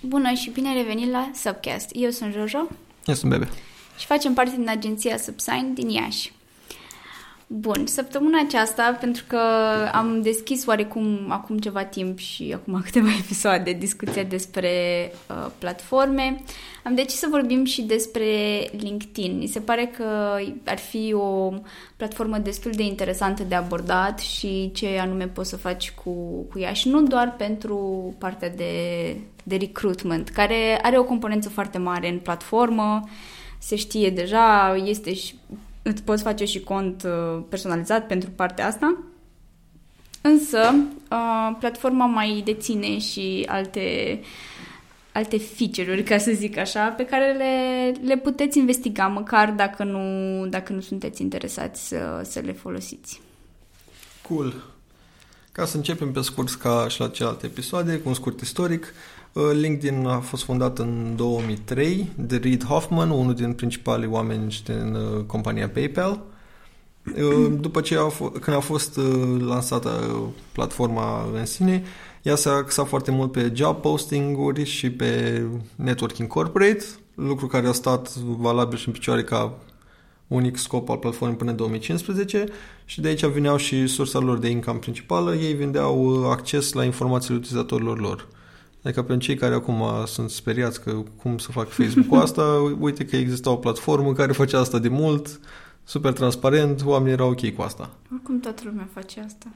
Bună și bine revenit la Subcast. Eu sunt Jojo. Eu sunt Bebe. Și facem parte din agenția Subsign din Iași. Bun, săptămâna aceasta, pentru că am deschis oarecum acum ceva timp și acum câteva episoade discuția despre uh, platforme, am decis să vorbim și despre LinkedIn. Mi se pare că ar fi o platformă destul de interesantă de abordat și ce anume poți să faci cu, cu ea și nu doar pentru partea de, de recruitment, care are o componență foarte mare în platformă, se știe deja, este și îți poți face și cont uh, personalizat pentru partea asta. Însă, uh, platforma mai deține și alte, alte feature-uri, ca să zic așa, pe care le, le puteți investiga, măcar dacă nu, dacă nu sunteți interesați să, să le folosiți. Cool. Ca să începem pe scurt ca și la celelalte episoade, cu un scurt istoric, uh, LinkedIn a fost fondat în 2003 de Reid Hoffman, unul din principalii oameni din uh, compania PayPal. Uh, după ce a f- când a fost lansată platforma în sine, ea s-a axat foarte mult pe job posting-uri și pe networking corporate, lucru care a stat valabil și în picioare ca unic scop al platformei până în 2015 și de aici vineau și sursa lor de income principală. Ei vindeau uh, acces la informațiile utilizatorilor lor. Adică pentru cei care acum sunt speriați că cum să fac Facebook cu asta, uite că exista o platformă care făcea asta de mult, super transparent, oamenii erau ok cu asta. Oricum toată lumea face asta.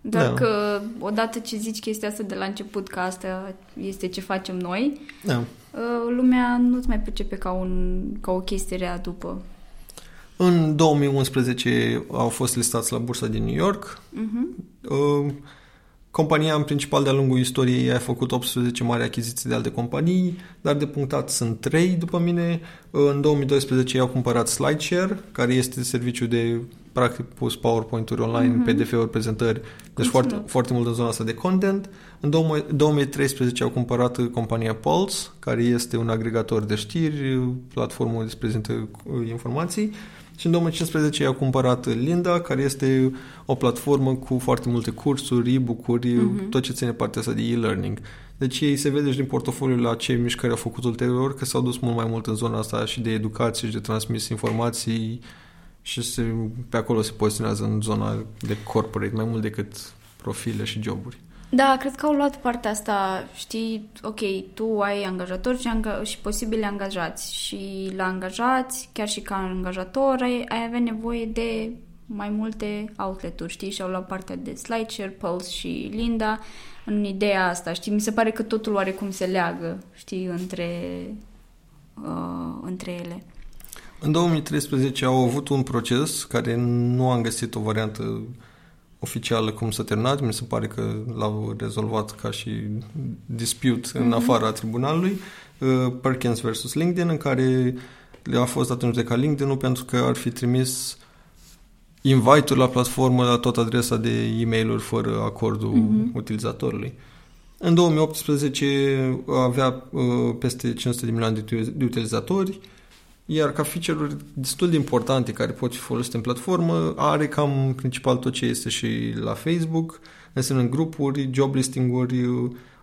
Doar da. că odată ce zici chestia asta de la început că asta este ce facem noi, da. Uh, lumea nu-ți mai percepe ca, un, ca o chestie rea după. În 2011 au fost listați la bursa din New York. Uh-huh. Compania în principal de-a lungul istoriei a făcut 18 mari achiziții de alte companii, dar de punctat sunt 3 după mine. În 2012 au cumpărat SlideShare, care este serviciu de practic pus PowerPoint-uri online, uh-huh. PDF-uri, prezentări, deci foarte, foarte mult în zona asta de content. În 2013 au cumpărat compania Pulse, care este un agregator de știri, platformă unde se prezintă informații și în 2015 a cumpărat Linda, care este o platformă cu foarte multe cursuri, e-book-uri, uh-huh. tot ce ține partea asta de e-learning. Deci ei se vede și din portofoliu la ce mișcări au făcut ulterior, că s-au dus mult mai mult în zona asta și de educație și de transmis informații și se, pe acolo se poziționează în zona de corporate mai mult decât profile și joburi. Da, cred că au luat partea asta, știi, ok, tu ai angajatori și, anga- și posibili angajați. Și la angajați, chiar și ca angajator, ai, ai avea nevoie de mai multe outlet-uri, știi, și au luat partea de SlideShare, Pulse și Linda. În ideea asta, știi, mi se pare că totul oarecum se leagă, știi, între, uh, între ele. În 2013 au avut un proces care nu am găsit o variantă oficială cum s-a terminat. Mi se pare că l-au rezolvat ca și dispute mm-hmm. în mhm. afara tribunalului. Uh, Perkins versus LinkedIn, în care le-a fost dat în judecat LinkedIn pentru că ar fi trimis invite-uri la platformă la tot adresa de e mail fără acordul mm-hmm. utilizatorului. În 2018 avea uh, peste 500 de milioane de, de utilizatori, iar ca feature-uri destul de importante care pot fi folosite în platformă, are cam principal tot ce este și la Facebook, înseamnă grupuri, job listing-uri,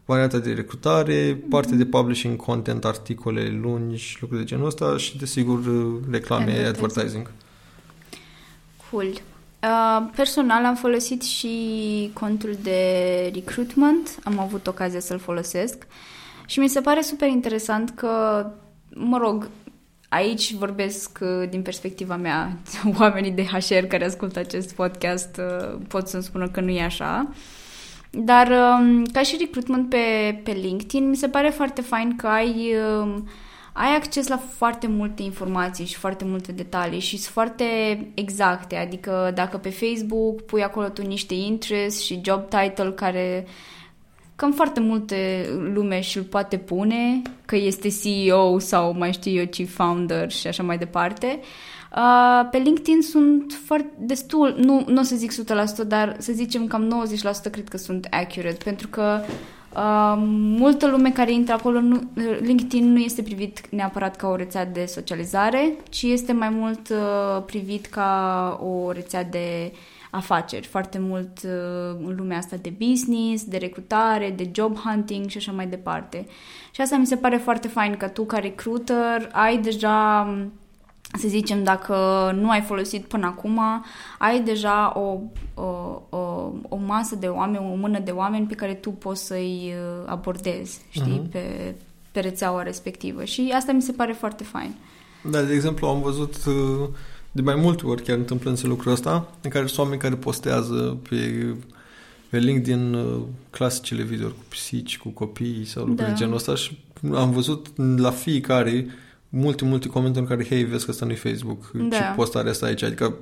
varianta de recrutare, mm-hmm. parte de publishing content, articole lungi, lucruri de genul ăsta și, desigur, reclame, advertising. advertising. Cool. Uh, personal am folosit și contul de recruitment, am avut ocazia să-l folosesc și mi se pare super interesant că, mă rog, Aici vorbesc uh, din perspectiva mea, oamenii de HR care ascultă acest podcast uh, pot să-mi spună că nu e așa. Dar um, ca și recruitment pe, pe LinkedIn, mi se pare foarte fain că ai, um, ai acces la foarte multe informații și foarte multe detalii și sunt foarte exacte. Adică dacă pe Facebook pui acolo tu niște interest și job title care cam foarte multe lume și îl poate pune, că este CEO sau mai știu eu, chief founder și așa mai departe. Uh, pe LinkedIn sunt foarte destul, nu, nu o să zic 100%, dar să zicem cam 90% cred că sunt accurate, pentru că uh, multă lume care intră acolo, nu, LinkedIn nu este privit neapărat ca o rețea de socializare, ci este mai mult uh, privit ca o rețea de afaceri, foarte mult uh, în lumea asta de business, de recrutare, de job hunting și așa mai departe. Și asta mi se pare foarte fain că tu ca recruiter ai deja să zicem, dacă nu ai folosit până acum, ai deja o, o, o, o masă de oameni, o mână de oameni pe care tu poți să-i uh, abordezi, știi, uh-huh. pe, pe rețeaua respectivă. Și asta mi se pare foarte fain. Da, de exemplu, am văzut uh, de mai multe ori chiar întâmplându-se lucrul ăsta, în care sunt oameni care postează pe, pe LinkedIn uh, clasicele video cu pisici, cu copii sau lucruri da. de genul ăsta și am văzut la fiecare multe, multe comentarii în care, hei, vezi că asta nu e Facebook, da. ce postarea asta aici. Adică,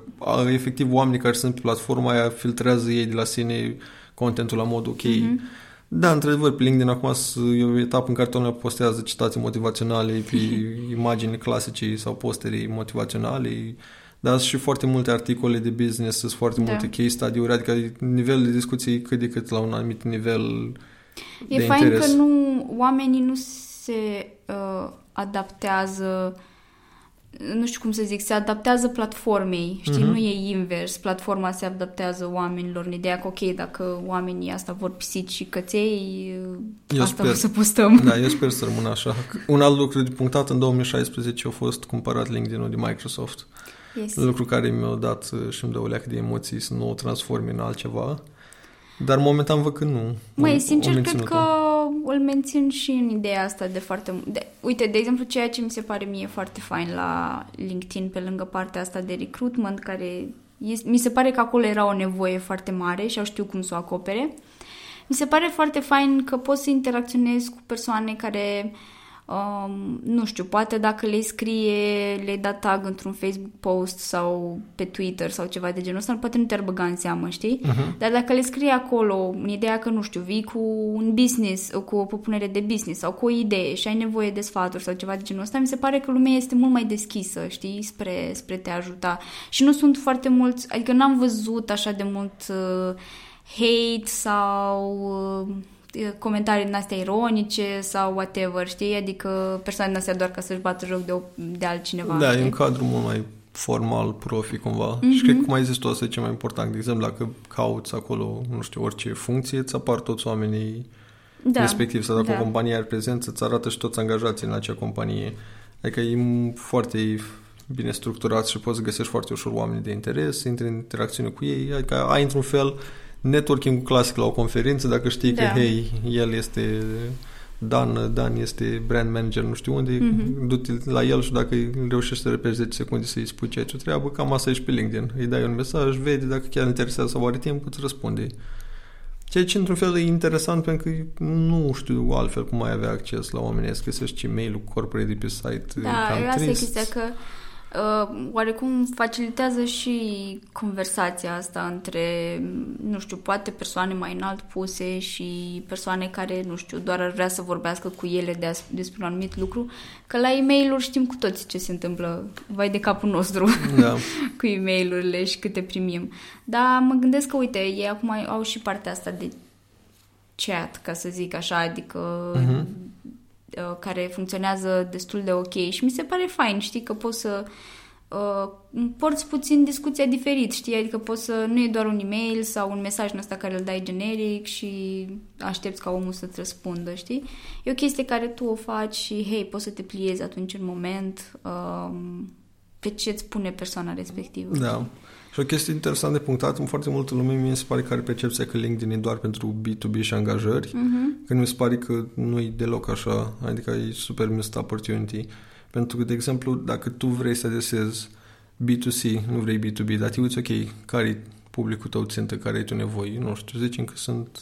efectiv, oamenii care sunt pe platforma aia filtrează ei de la sine contentul la mod ok. Mm-hmm. Da, într-adevăr, pe LinkedIn acum e o etapă în care toată postează citații motivaționale pe imagini clasice sau posterii motivaționale, dar sunt și foarte multe articole de business, sunt foarte da. multe case study-uri, adică nivelul de discuții cât de cât la un anumit nivel E de fain interes. că nu, oamenii nu se uh, adaptează nu știu cum să zic, se adaptează platformei, știi, uh-huh. nu e invers, platforma se adaptează oamenilor în ideea că ok, dacă oamenii asta vor pisici și căței, eu asta sper, o să postăm. Da, eu sper să rămână așa. Un alt lucru de punctat, în 2016 a fost cumpărat LinkedIn-ul de Microsoft. Yes. Lucru care mi-a dat și îmi dă o leacă de emoții să nu o transform în altceva. Dar momentan văd că nu. Măi, sincer, cred că îl mențin și în ideea asta de foarte mult. De, uite, de exemplu, ceea ce mi se pare mie foarte fain la LinkedIn, pe lângă partea asta de recruitment, care este, mi se pare că acolo era o nevoie foarte mare și au știu cum să o acopere. Mi se pare foarte fain că poți să interacționezi cu persoane care uh, um, nu știu, poate dacă le scrie, le da tag într-un Facebook post sau pe Twitter sau ceva de genul ăsta, poate nu te-ar băga în seamă, știi? Uh-huh. Dar dacă le scrie acolo, în ideea că, nu știu, vii cu un business, cu o propunere de business sau cu o idee și ai nevoie de sfaturi sau ceva de genul ăsta, mi se pare că lumea este mult mai deschisă, știi, spre, spre te ajuta. Și nu sunt foarte mulți, adică n-am văzut așa de mult uh, hate sau... Uh, comentarii din astea ironice sau whatever, știi? Adică persoane din astea doar ca să-și bată joc de, de altcineva. Da, știi? e un cadru mult mai formal, profi cumva. Mm-hmm. Și cred că, cum ai zis tu, asta e cel mai important. De exemplu, dacă cauți acolo, nu știu, orice funcție, îți apar toți oamenii da. respectiv. Sau dacă da. o companie are prezență, îți arată și toți angajații în acea companie. Adică e foarte bine structurat și poți să găsești foarte ușor oameni de interes, intri în interacțiune cu ei, adică ai într-un fel networking clasic la o conferință, dacă știi da. că, hei, el este Dan, Dan este brand manager nu știu unde, mm-hmm. du-te la el și dacă reușești să repezi 10 secunde să-i spui ceea ce treabă, cam asta ești pe LinkedIn. Îi dai un mesaj, vede dacă chiar interesează sau are timp, îți răspunde. Ceea ce, într-un fel, e interesant pentru că nu știu altfel cum ai avea acces la oamenii, să găsești e-mail-ul corporate de pe site. Da, asta e chestia că uh, oarecum facilitează și conversația asta între, nu știu, poate persoane mai înalt puse și persoane care, nu știu, doar ar vrea să vorbească cu ele de despre un anumit lucru, că la e mail știm cu toți ce se întâmplă, vai de capul nostru da. cu e mail și câte primim. Dar mă gândesc că, uite, ei acum au și partea asta de chat, ca să zic așa, adică uh-huh Uh, care funcționează destul de ok și mi se pare fain, știi, că poți să uh, porți puțin discuția diferit, știi, adică poți să, nu e doar un e-mail sau un mesaj în ăsta care îl dai generic și aștepți ca omul să-ți răspundă, știi? E o chestie care tu o faci și, hei, poți să te pliezi atunci în moment uh, pe ce îți spune persoana respectivă. Da. Și o chestie interesantă de punctat, în foarte multă lume mi se pare că are percepția că LinkedIn e doar pentru B2B și angajări, uh-huh. când mi se pare că nu e deloc așa, adică e super missed opportunity. Pentru că, de exemplu, dacă tu vrei să adresezi B2C, nu vrei B2B, dar te uiți, ok, care e publicul tău țintă, care e tu nevoie, nu știu, zicem că sunt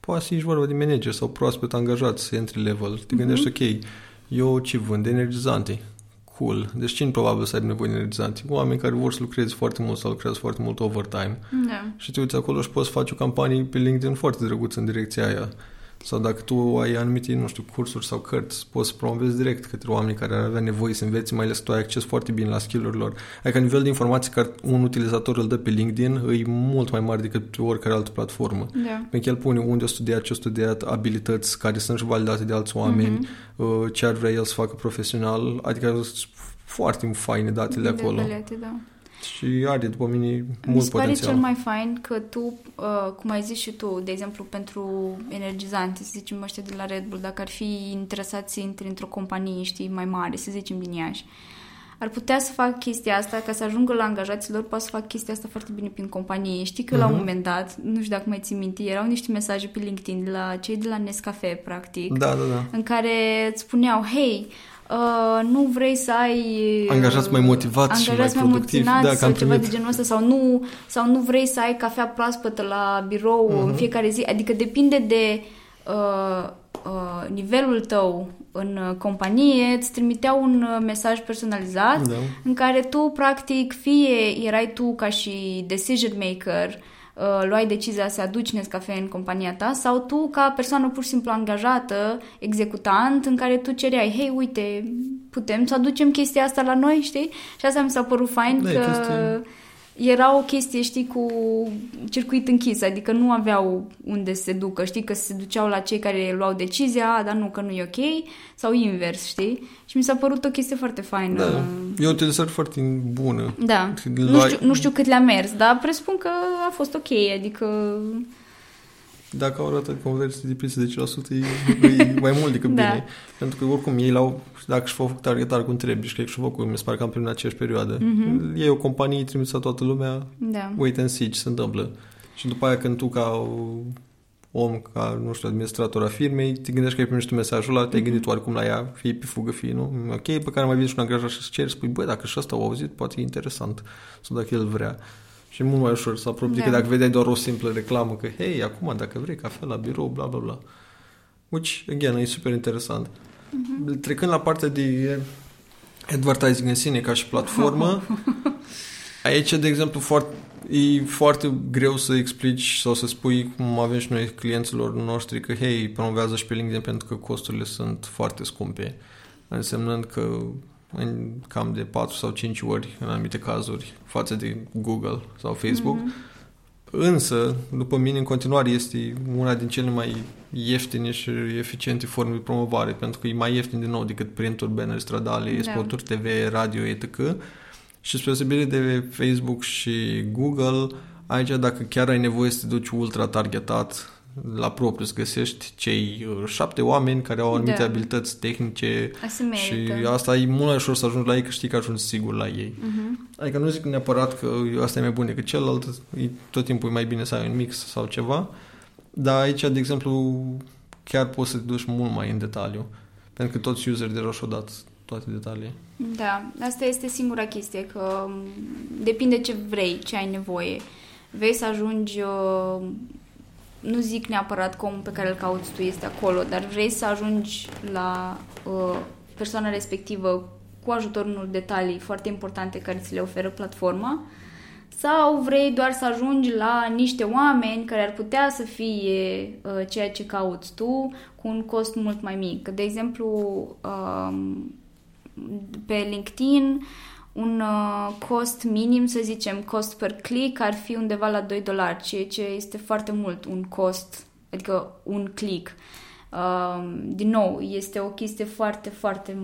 poate să ești vorba de manager sau proaspăt angajați entry level, te uh-huh. gândești, ok, eu ce vând? Energizante cool. Deci cine probabil să aibă nevoie de energizanți? Oameni care vor să lucreze foarte mult sau lucrează foarte mult overtime. Da. Și te uiți acolo și poți face o campanie pe LinkedIn foarte drăguță în direcția aia. Sau dacă tu ai anumite, nu știu, cursuri sau cărți, poți să promovezi direct către oameni care ar avea nevoie să învețe, mai ales tu ai acces foarte bine la skill-urile lor. Adică nivel de informații care un utilizator îl dă pe LinkedIn e mult mai mare decât pe oricare altă platformă. Da. Pentru că el pune unde a studiat, ce a studiat, abilități care sunt și validate de alți oameni, mm-hmm. ce ar vrea el să facă profesional, adică foarte faine datele de acolo. Belete, da. Și are, după mine, Mi mult se pare potențial. cel mai fain că tu, uh, cum ai zis și tu, de exemplu, pentru energizante, să zicem ăștia de la Red Bull, dacă ar fi interesați să intre într-o companie, știi, mai mare, să zicem din Iași, ar putea să fac chestia asta ca să ajungă la angajaților, poate să fac chestia asta foarte bine prin companie. Știi că la un Mhm. moment dat, nu știu dacă mai ții minte, erau niște mesaje pe LinkedIn de la cei de la Nescafe, practic, Da, da, da. în care îți spuneau, hei, uh, nu vrei să ai uh, Angajați mai motivați și angajați mai mai productivi. motivați Da, că sau am ceva primit. de genul ăsta sau nu, sau nu vrei să ai cafea proaspătă la birou Mhm. în fiecare zi, adică depinde de uh, uh, nivelul tău în uh, companie, îți trimiteau un uh, mesaj personalizat Da. în care tu, practic, fie erai tu ca și decision maker, uh, luai decizia să aduci Nescafe în compania ta sau tu ca persoană pur și simplu angajată, executant, în care tu cereai, hei, uite, putem să aducem chestia asta la noi, știi? Și asta mi s-a părut fain Da, e că chestie- era o chestie, știi, cu circuit închis, adică nu aveau unde să se ducă, știi, că se duceau la cei care luau decizia, "A, dar nu, că nu e ok, sau invers, știi? Și mi s-a părut o chestie foarte faină. Da. E o utilizare foarte bună. Da. Luai- Nu știu, nu știu cât le-a mers, dar presupun că a fost ok, adică... Dacă au arată conversii de peste 10%, e, e mai mult decât Da. bine. Pentru că oricum ei l-au, dacă și-au făcut targetare cum trebuie și cred că și-au făcut, mi se pare că am primit în aceeași perioadă. Mhm. E o companie, trimis la toată lumea, Da. wait and see ce se întâmplă. Și după aia când tu ca om, ca, nu știu, administrator a firmei, te gândești că ai primit tu mesajul ăla, te-ai gândit oarecum la ea, fie pe fugă, fie nu, ok, pe care mai vine și un angajat și îți ceri, spui, băi, dacă și ăsta au auzit, poate e interesant, sau dacă el vrea. Și e mult mai ușor să apropii Da. decât dacă vedeai doar o simplă reclamă că, hei, acum dacă vrei cafea la birou, bla bla bla. Which, again, e super interesant. Mhm. Trecând la partea de advertising în sine ca și platformă, aici, de exemplu, foarte, e foarte greu să explici sau să spui cum avem și noi clienților noștri că, hei, promovează și pe LinkedIn pentru că costurile sunt foarte scumpe. Însemnând că în cam de 4 sau 5 ori, în anumite cazuri, față de Google sau Facebook. Mhm. Însă, după mine, în continuare este una din cele mai ieftine și eficiente forme de promovare, pentru că e mai ieftin din nou decât printuri, banneri stradale, Da. spoturi TV, radio, etc. Și spre deosebire de Facebook și Google, aici dacă chiar ai nevoie să te duci ultra targetat la propriu, să găsești cei uh, șapte oameni care au anumite Da. abilități tehnice Asta merită. și asta e mult mai ușor să ajungi la ei că știi că ajungi sigur la ei. Mhm. Adică nu zic neapărat că asta e mai bun decât celălalt, e tot timpul e mai bine să ai un mix sau ceva, dar aici, de exemplu, chiar poți să te duci mult mai în detaliu, pentru că toți userii deja și-au dat toate detaliile. Da, asta este singura chestie, că m, depinde ce vrei, ce ai nevoie. Vrei să ajungi, uh, nu zic neapărat că omul pe care îl cauți tu este acolo, dar vrei să ajungi la uh, persoana respectivă cu ajutorul unor detalii foarte importante care ți le oferă platforma sau vrei doar să ajungi la niște oameni care ar putea să fie uh, ceea ce cauți tu cu un cost mult mai mic. De exemplu, um, pe LinkedIn un uh, cost minim, să zicem, cost per click ar fi undeva la 2 dolari, ceea ce este foarte mult un cost, adică un click. Uh, din nou, este o chestie foarte, foarte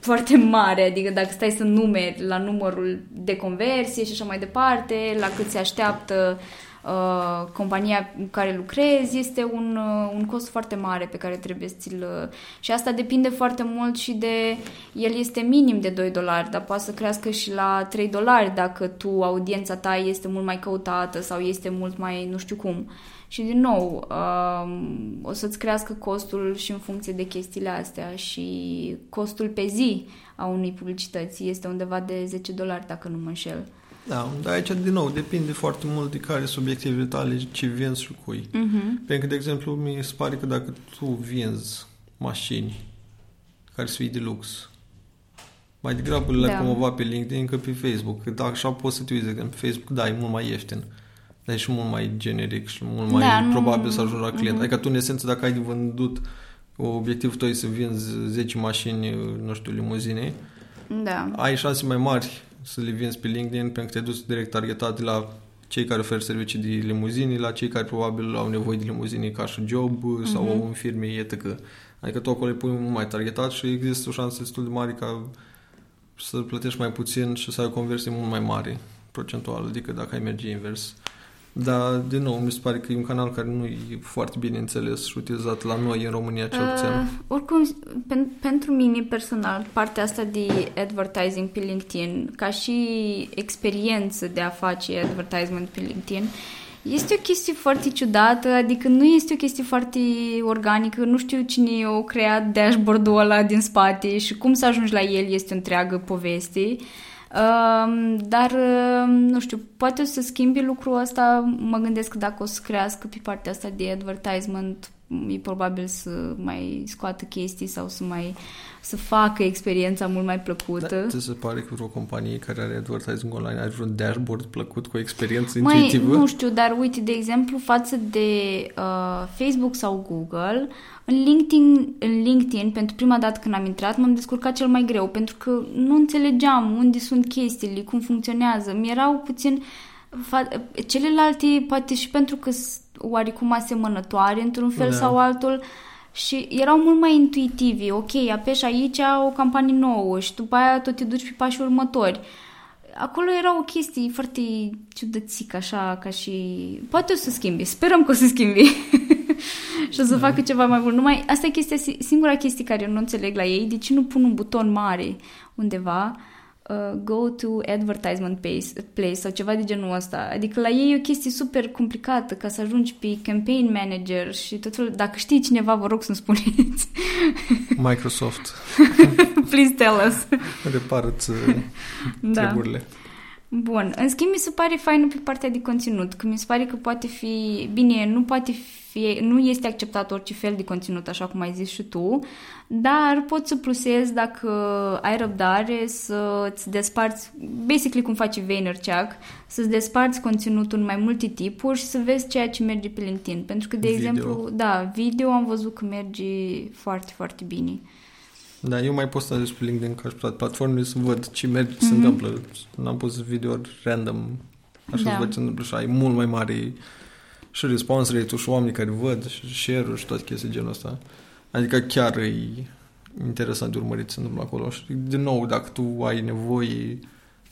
foarte mare, adică dacă stai să numeri la numărul de conversie și așa mai departe, la cât se așteaptă uh, compania în care lucrezi, este un, uh, un cost foarte mare pe care trebuie să ți-l... uh, Și asta depinde foarte mult și de... El este minim de 2 dolari, dar poate să crească și la 3 dolari dacă tu, audiența ta este mult mai căutată sau este mult mai nu știu cum. Și din nou, um, o să-ți crească costul și în funcție de chestiile astea și costul pe zi a unei publicități este undeva de 10 dolari, dacă nu mă înșel. Da, dar aici, din nou, depinde foarte mult de care sunt obiectivele tale, ce vinzi și cui. Uh-huh. Pentru că, de exemplu, mi se pare că dacă tu vinzi mașini care să fie de lux, mai degrabă le-ai Da. promova pe LinkedIn că pe Facebook. Că dacă așa poți să te uiți, de exemplu, pe Facebook, da, e mult mai ieftin. Dar e și mult mai generic și mult mai Da, nu- probabil să ajungi la client. Mhm. Adică tu, în esență, dacă ai de vândut obiectivul tău e să vinzi 10 mașini, nu știu, limuzine, Da. ai șanse mai mari să le vinzi pe LinkedIn pentru că te duci direct targetat de la cei care oferă servicii de limuzini la cei care probabil au nevoie de limuzini ca și job sau Mhm. în firme, etc. Adică tu acolo îi pui mult mai targetat și există o șansă destul de mare ca să plătești mai puțin și să ai o conversie mult mai mare procentuală decât dacă ai merge invers. Dar, din nou, mi se pare că e un canal care nu e foarte bine înțeles și utilizat la noi în România, cel puțin. Uh, oricum, pen, pentru mine personal, partea asta de advertising pe LinkedIn, ca și experiență de a face advertisement pe LinkedIn, este o chestie foarte ciudată, adică nu este o chestie foarte organică, nu știu cine a creat dashboard-ul ăla din spate și cum să ajungi la el este o întreagă poveste. Uh, dar, nu știu, poate o să schimbi lucrul ăsta, mă gândesc că dacă o să crească pe partea asta de advertisement, e probabil să mai scoată chestii sau să mai să facă experiența mult mai plăcută. Da, ți se pare că vreo companie care are advertising online are vreun dashboard plăcut cu o experiență mai, intuitivă? Nu știu, dar uite, de exemplu, față de uh, Facebook sau Google, în LinkedIn, în LinkedIn, pentru prima dată când am intrat, m-am descurcat cel mai greu, pentru că nu înțelegeam unde sunt chestiile, cum funcționează. Mi erau puțin... Celelalte, poate și pentru că oarecum asemănătoare într-un fel da. sau altul, și erau mult mai intuitivi. Ok, apeși aici o campanie nouă și după aia tot te duci pe pașii următori. Acolo era o chestie foarte ciudățică, așa, ca și... Poate o să schimbi, sperăm că o să schimbi. și o să da. facă ceva mai bun. Numai, asta e chestia, singura chestie care eu nu înțeleg la ei, de ce nu pun un buton mare undeva uh, go to advertisement place, place sau ceva de genul ăsta. Adică la ei e o chestie super complicată ca să ajungi pe campaign manager și tot felul. Dacă știi cineva, vă rog să-mi spuneți. Microsoft. Please tell us. Repară-ți uh, da. treburile. Bun. În schimb, mi se pare faină pe partea de conținut, că mi se pare că poate fi... Bine, nu poate fi... Nu este acceptat orice fel de conținut, așa cum ai zis și tu, dar poți să plusezi dacă ai răbdare să-ți desparți, basically cum face Vaynerchuk, să-ți desparți conținutul în mai multe tipuri și să vezi ceea ce merge pe LinkedIn. Pentru că, de video. exemplu, da, video am văzut că merge foarte, foarte bine. Da, eu mai postez pe LinkedIn ca și pe platformele să văd ce merge, ce mm-hmm. se mhm. întâmplă. N-am pus video random, așa da. să văd ce se întâmplă și ai mult mai mare și response rate-ul și oamenii care văd și share-ul și toate chestii genul ăsta. Adică chiar e interesant de urmărit ce se întâmplă acolo. Și din nou, dacă tu ai nevoie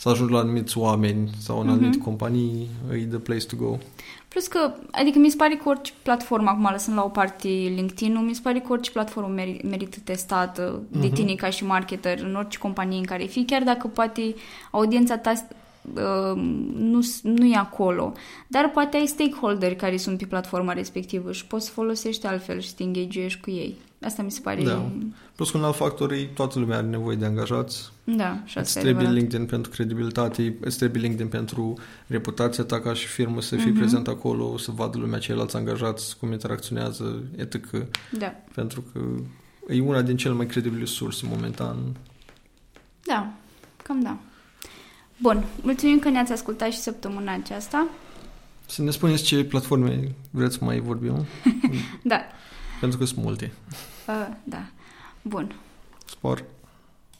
să ajungi la anumiți oameni sau în anumite mm-hmm. companii, e the place to go. Plus că, adică mi se pare că orice platformă, acum lăsând la o parte LinkedIn, mi se pare că orice platformă meri, merită testată uh-huh. de mhm. tine ca și marketer în orice companie în care fii, chiar dacă poate audiența ta uh, nu, nu e acolo. Dar poate ai stakeholder care sunt pe platforma respectivă și poți să folosești altfel și să te engagezi cu ei. Asta mi se pare... Da. Plus că un alt factor e toată lumea are nevoie de angajați. Da, și asta îți trebuie LinkedIn pentru credibilitate, îți trebuie LinkedIn pentru reputația ta ca și firmă să fii uh-huh. prezent acolo, să vadă lumea ceilalți angajați, cum interacționează, etc. Da. Pentru că e una din cele mai credibile surse momentan. Da, cam da. Bun, mulțumim că ne-ați ascultat și săptămâna aceasta. Să ne spuneți ce platforme vreți să mai vorbim. da. Pentru că sunt multe. Uh, da. Bun. Spor.